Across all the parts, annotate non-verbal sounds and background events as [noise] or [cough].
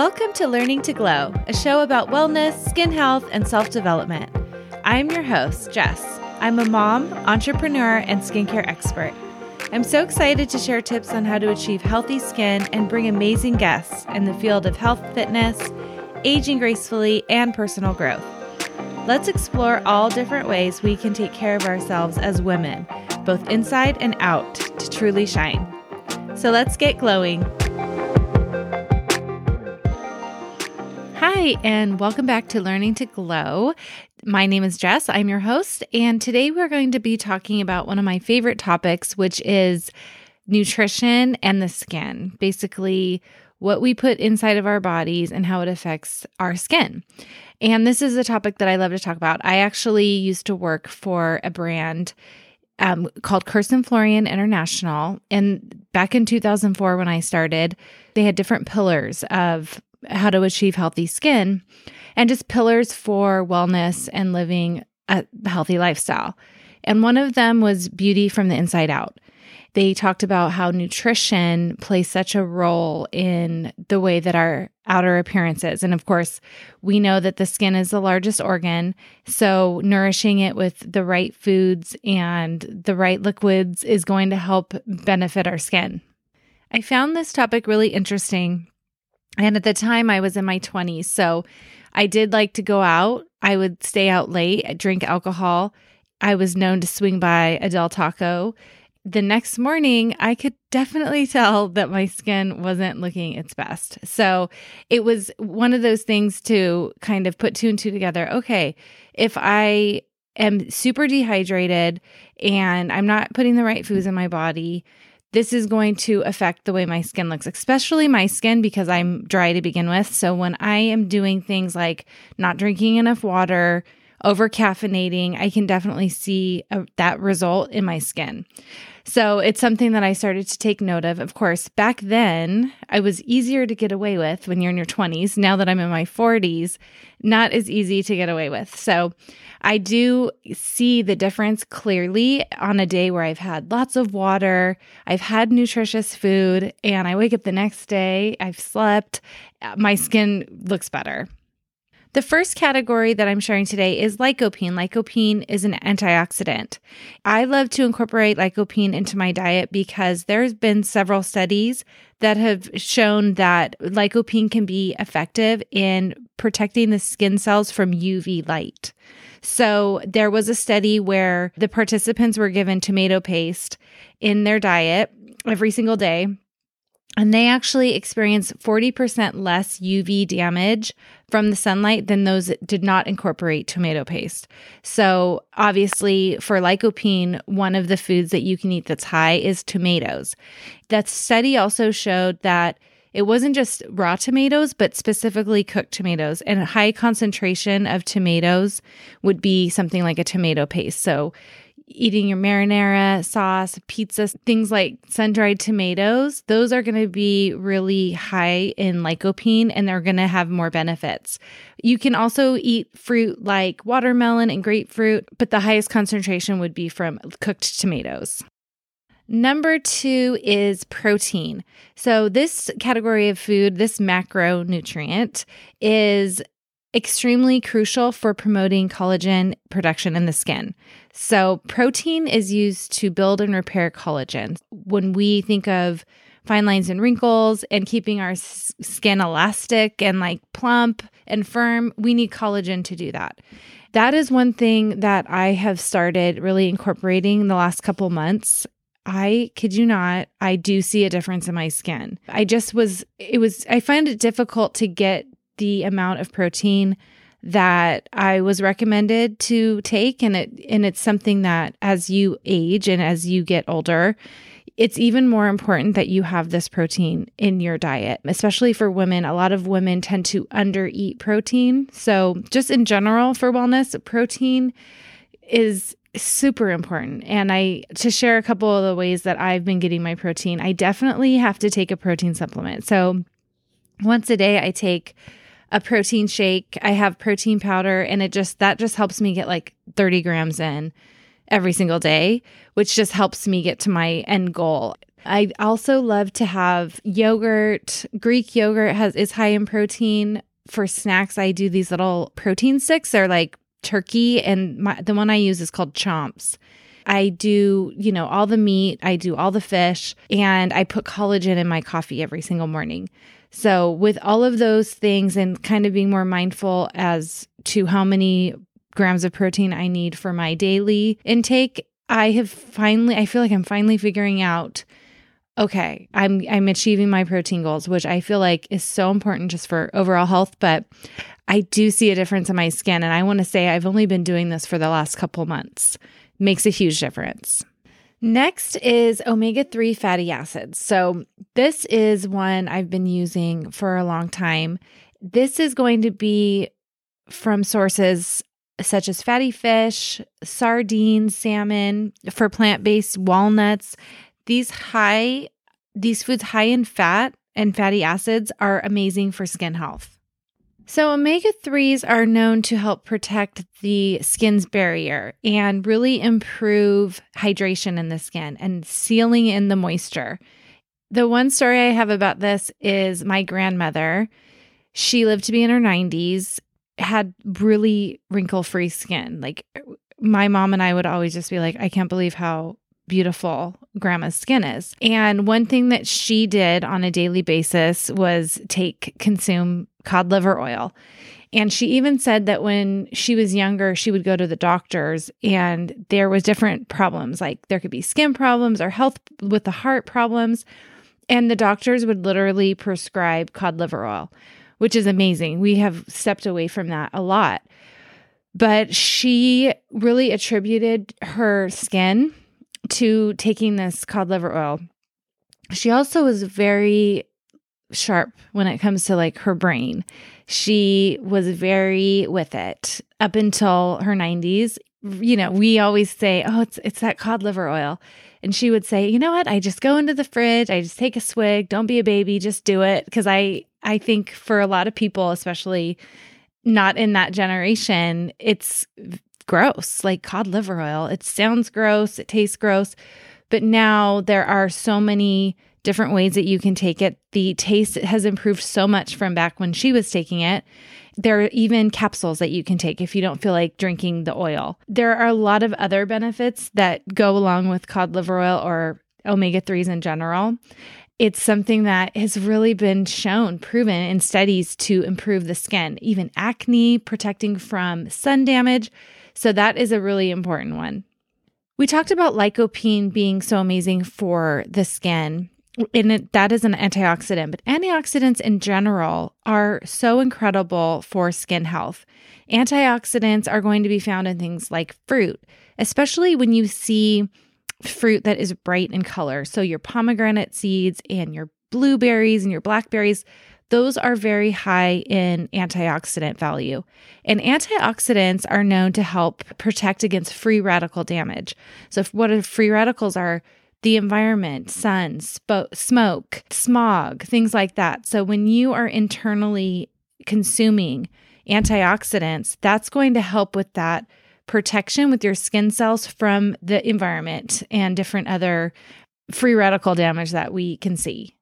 Welcome to Learning to Glow, a show about wellness, skin health, and self development. I'm your host, Jess. I'm a mom, entrepreneur, and skincare expert. I'm so excited to share tips on how to achieve healthy skin and bring amazing guests in the field of health, fitness, aging gracefully, and personal growth. Let's explore all different ways we can take care of ourselves as women, both inside and out, to truly shine. So let's get glowing. Hi, and welcome back to Learning to Glow. My name is Jess. I'm your host, and today we're going to be talking about one of my favorite topics, which is nutrition and the skin. Basically, what we put inside of our bodies and how it affects our skin. And this is a topic that I love to talk about. I actually used to work for a brand um, called Kirsten Florian International. And back in 2004, when I started, they had different pillars of how to achieve healthy skin and just pillars for wellness and living a healthy lifestyle. And one of them was beauty from the inside out. They talked about how nutrition plays such a role in the way that our outer appearance is. And of course, we know that the skin is the largest organ. So, nourishing it with the right foods and the right liquids is going to help benefit our skin. I found this topic really interesting and at the time, I was in my 20s. So I did like to go out. I would stay out late, drink alcohol. I was known to swing by a Del Taco. The next morning, I could definitely [laughs] tell that my skin wasn't looking its best. So it was one of those things to kind of put two and two together. Okay, if I am super dehydrated and I'm not putting the right foods in my body, this is going to affect the way my skin looks, especially my skin because I'm dry to begin with. So when I am doing things like not drinking enough water, over caffeinating, I can definitely see a, that result in my skin. So it's something that I started to take note of. Of course, back then, I was easier to get away with when you're in your 20s. Now that I'm in my 40s, not as easy to get away with. So I do see the difference clearly on a day where I've had lots of water, I've had nutritious food, and I wake up the next day, I've slept, my skin looks better. The first category that I'm sharing today is lycopene. Lycopene is an antioxidant. I love to incorporate lycopene into my diet because there's been several studies that have shown that lycopene can be effective in protecting the skin cells from UV light. So there was a study where the participants were given tomato paste in their diet every single day and they actually experienced 40% less UV damage from the sunlight than those that did not incorporate tomato paste. So, obviously, for lycopene, one of the foods that you can eat that's high is tomatoes. That study also showed that it wasn't just raw tomatoes, but specifically cooked tomatoes. And a high concentration of tomatoes would be something like a tomato paste. So, eating your marinara sauce, pizza, things like sun dried tomatoes, those are going to be really high in lycopene and they're going to have more benefits. You can also eat fruit like watermelon and grapefruit, but the highest concentration would be from cooked tomatoes. Number two is protein. So, this category of food, this macronutrient, is extremely crucial for promoting collagen production in the skin. So, protein is used to build and repair collagen. When we think of fine lines and wrinkles and keeping our s- skin elastic and like plump and firm, we need collagen to do that. That is one thing that I have started really incorporating in the last couple months. I kid you not, I do see a difference in my skin. I just was, it was, I find it difficult to get the amount of protein that I was recommended to take and it and it's something that as you age and as you get older it's even more important that you have this protein in your diet, especially for women. A lot of women tend to undereat protein. So, just in general for wellness, protein is super important. And I to share a couple of the ways that I've been getting my protein, I definitely have to take a protein supplement. So, once a day I take a protein shake. I have protein powder and it just that just helps me get like 30 grams in every single day, which just helps me get to my end goal. I also love to have yogurt. Greek yogurt has is high in protein. For snacks, I do these little protein sticks. They're like turkey, and my, the one I use is called Chomps. I do, you know, all the meat, I do all the fish, and I put collagen in my coffee every single morning. So, with all of those things and kind of being more mindful as to how many grams of protein I need for my daily intake, I have finally, I feel like I'm finally figuring out okay, I'm I'm achieving my protein goals, which I feel like is so important just for overall health, but I do see a difference in my skin and I want to say I've only been doing this for the last couple months. Makes a huge difference. Next is omega 3 fatty acids. So, this is one I've been using for a long time. This is going to be from sources such as fatty fish, sardines, salmon, for plant-based walnuts. These high these foods high in fat and fatty acids are amazing for skin health. So, omega 3s are known to help protect the skin's barrier and really improve hydration in the skin and sealing in the moisture. The one story I have about this is my grandmother. She lived to be in her 90s, had really wrinkle free skin. Like, my mom and I would always just be like, I can't believe how beautiful grandma's skin is. And one thing that she did on a daily basis was take consume cod liver oil. And she even said that when she was younger, she would go to the doctors and there was different problems. Like there could be skin problems or health with the heart problems. And the doctors would literally prescribe cod liver oil, which is amazing. We have stepped away from that a lot. But she really attributed her skin to taking this cod liver oil. She also was very sharp when it comes to like her brain. She was very with it up until her 90s. You know, we always say, "Oh, it's it's that cod liver oil." And she would say, "You know what? I just go into the fridge, I just take a swig, don't be a baby, just do it." Because I I think for a lot of people, especially not in that generation, it's gross. Like cod liver oil, it sounds gross, it tastes gross, but now there are so many different ways that you can take it. The taste has improved so much from back when she was taking it. There are even capsules that you can take if you don't feel like drinking the oil. There are a lot of other benefits that go along with cod liver oil or omega 3s in general. It's something that has really been shown, proven in studies to improve the skin, even acne, protecting from sun damage. So, that is a really important one. We talked about lycopene being so amazing for the skin and it, that is an antioxidant, but antioxidants in general are so incredible for skin health. Antioxidants are going to be found in things like fruit, especially when you see fruit that is bright in color. So, your pomegranate seeds and your blueberries and your blackberries, those are very high in antioxidant value. And antioxidants are known to help protect against free radical damage. So, what are free radicals are? the environment, sun, spo- smoke, smog, things like that. So when you are internally consuming antioxidants, that's going to help with that protection with your skin cells from the environment and different other free radical damage that we can see.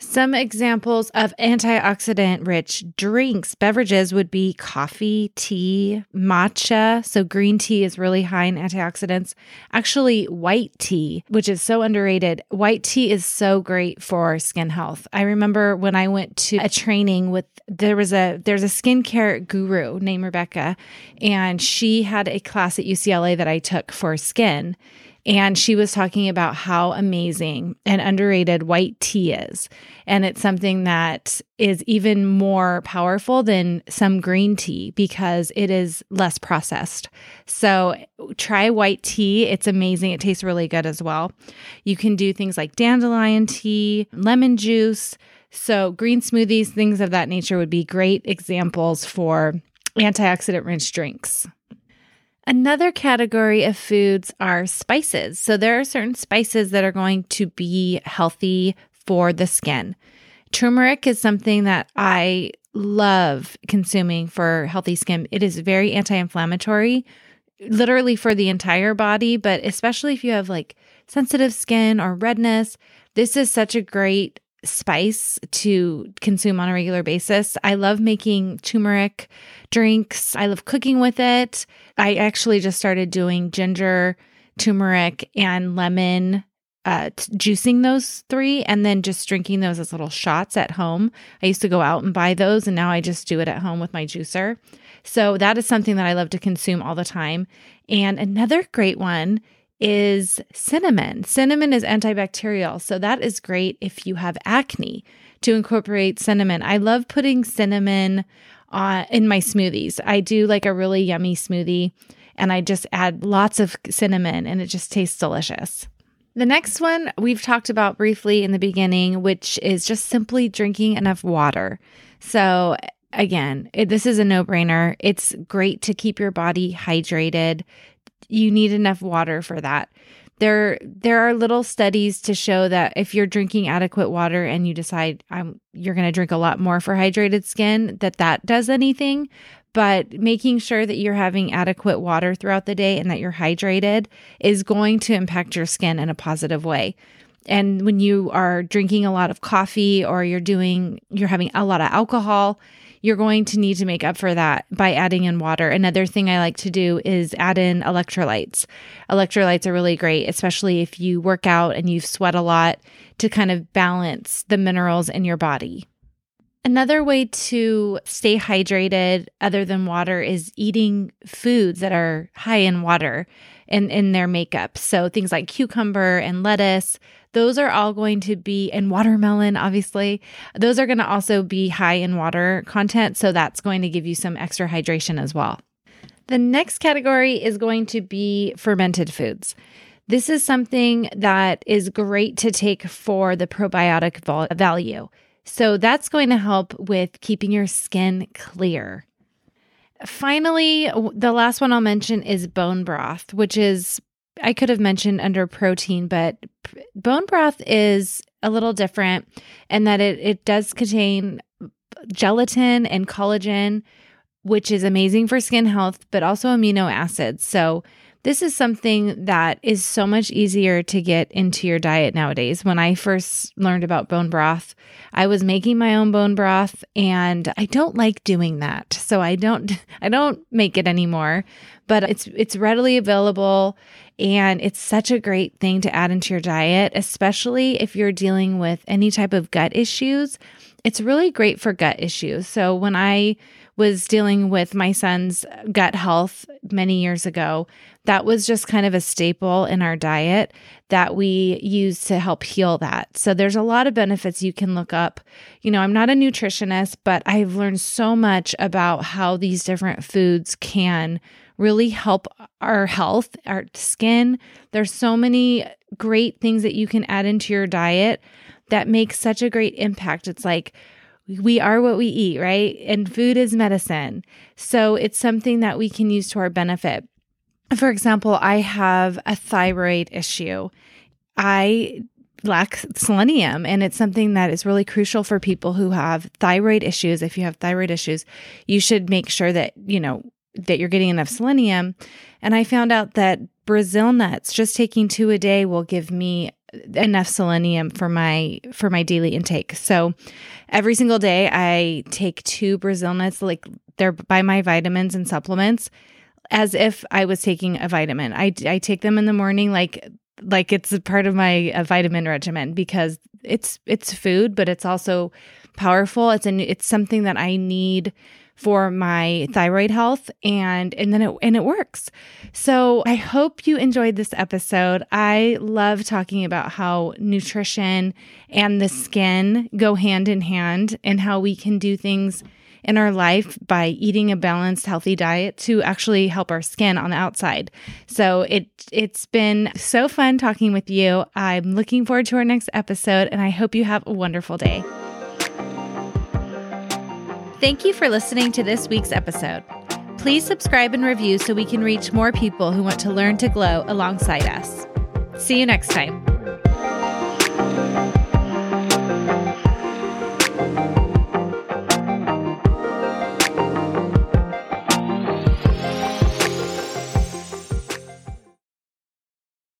Some examples of antioxidant rich drinks, beverages would be coffee, tea, matcha. So, green tea is really high in antioxidants. Actually, white tea, which is so underrated, white tea is so great for skin health. I remember when I went to a training with there was a there's a skincare guru named Rebecca, and she had a class at UCLA that I took for skin. And she was talking about how amazing and underrated white tea is. And it's something that is even more powerful than some green tea because it is less processed. So try white tea. It's amazing. It tastes really good as well. You can do things like dandelion tea, lemon juice. So, green smoothies, things of that nature would be great examples for antioxidant rich drinks. Another category of foods are spices. So there are certain spices that are going to be healthy for the skin. Turmeric is something that I love consuming for healthy skin. It is very anti inflammatory, literally for the entire body, but especially if you have like sensitive skin or redness, This is such a great spice to consume on a regular basis. I love making turmeric drinks. I love cooking with it. I actually just started doing ginger, turmeric, and lemon uh, t- juicing those three and then just drinking those as little shots at home. I used to go out and buy those, and now I just do it at home with my juicer. So that is something that I love to consume all the time. And another great one is cinnamon. Cinnamon is antibacterial. So that is great if you have acne to incorporate cinnamon. I love putting cinnamon uh, in my smoothies. I do like a really yummy smoothie and I just add lots of cinnamon and it just tastes delicious. The next one we've talked about briefly in the beginning, which is just simply drinking enough water. So, again, it, this is a no brainer. It's great to keep your body hydrated. You need enough water for that. There, there are little studies to show that if you're drinking adequate water and you decide um, you're going to drink a lot more for hydrated skin, that that does anything but making sure that you're having adequate water throughout the day and that you're hydrated is going to impact your skin in a positive way. And when you are drinking a lot of coffee or you're doing, you're having a lot of alcohol, you're going to need to make up for that by adding in water. Another thing I like to do is add in electrolytes. Electrolytes are really great, especially if you work out and you sweat a lot to kind of balance the minerals in your body. Another way to stay hydrated other than water is eating foods that are high in water in, in their makeup. So things like cucumber and lettuce, those are all going to be, and watermelon, obviously, those are going to also be high in water content. So that's going to give you some extra hydration as well. The next category is going to be fermented foods. This is something that is great to take for the probiotic value. So that's going to help with keeping your skin clear. Finally, the last one I'll mention is bone broth, which is, I could have mentioned under protein, but bone broth is a little different in that it, it does contain gelatin and collagen, which is amazing for skin health, but also amino acids. So this is something that is so much easier to get into your diet nowadays. When I first learned about bone broth, I was making my own bone broth and I don't like doing that. So I don't [laughs] I don't make it anymore, but it's it's readily available and it's such a great thing to add into your diet, especially if you're dealing with any type of gut issues. It's really great for gut issues. So when I was dealing with my son's gut health many years ago, that was just kind of a staple in our diet that we use to help heal that. So there's a lot of benefits you can look up. You know, I'm not a nutritionist, but I've learned so much about how these different foods can really help our health, our skin. There's so many great things that you can add into your diet that make such a great impact. It's like we are what we eat, right? And food is medicine. So it's something that we can use to our benefit. For example, I have a thyroid issue. I lack selenium, and it's something that is really crucial for people who have thyroid issues. If you have thyroid issues, you should make sure that, you know, that you're getting enough selenium. And I found out that Brazil nuts, just taking two a day, will give me enough selenium for my for my daily intake. So every single day I take two Brazil nuts like they're by my vitamins and supplements as if I was taking a vitamin. I I take them in the morning like like it's a part of my vitamin regimen because it's it's food but it's also powerful. It's a it's something that I need for my thyroid health and and then it and it works. So I hope you enjoyed this episode. I love talking about how nutrition and the skin go hand in hand and how we can do things in our life by eating a balanced healthy diet to actually help our skin on the outside. So it it's been so fun talking with you. I'm looking forward to our next episode and I hope you have a wonderful day. Thank you for listening to this week's episode. Please subscribe and review so we can reach more people who want to learn to glow alongside us. See you next time.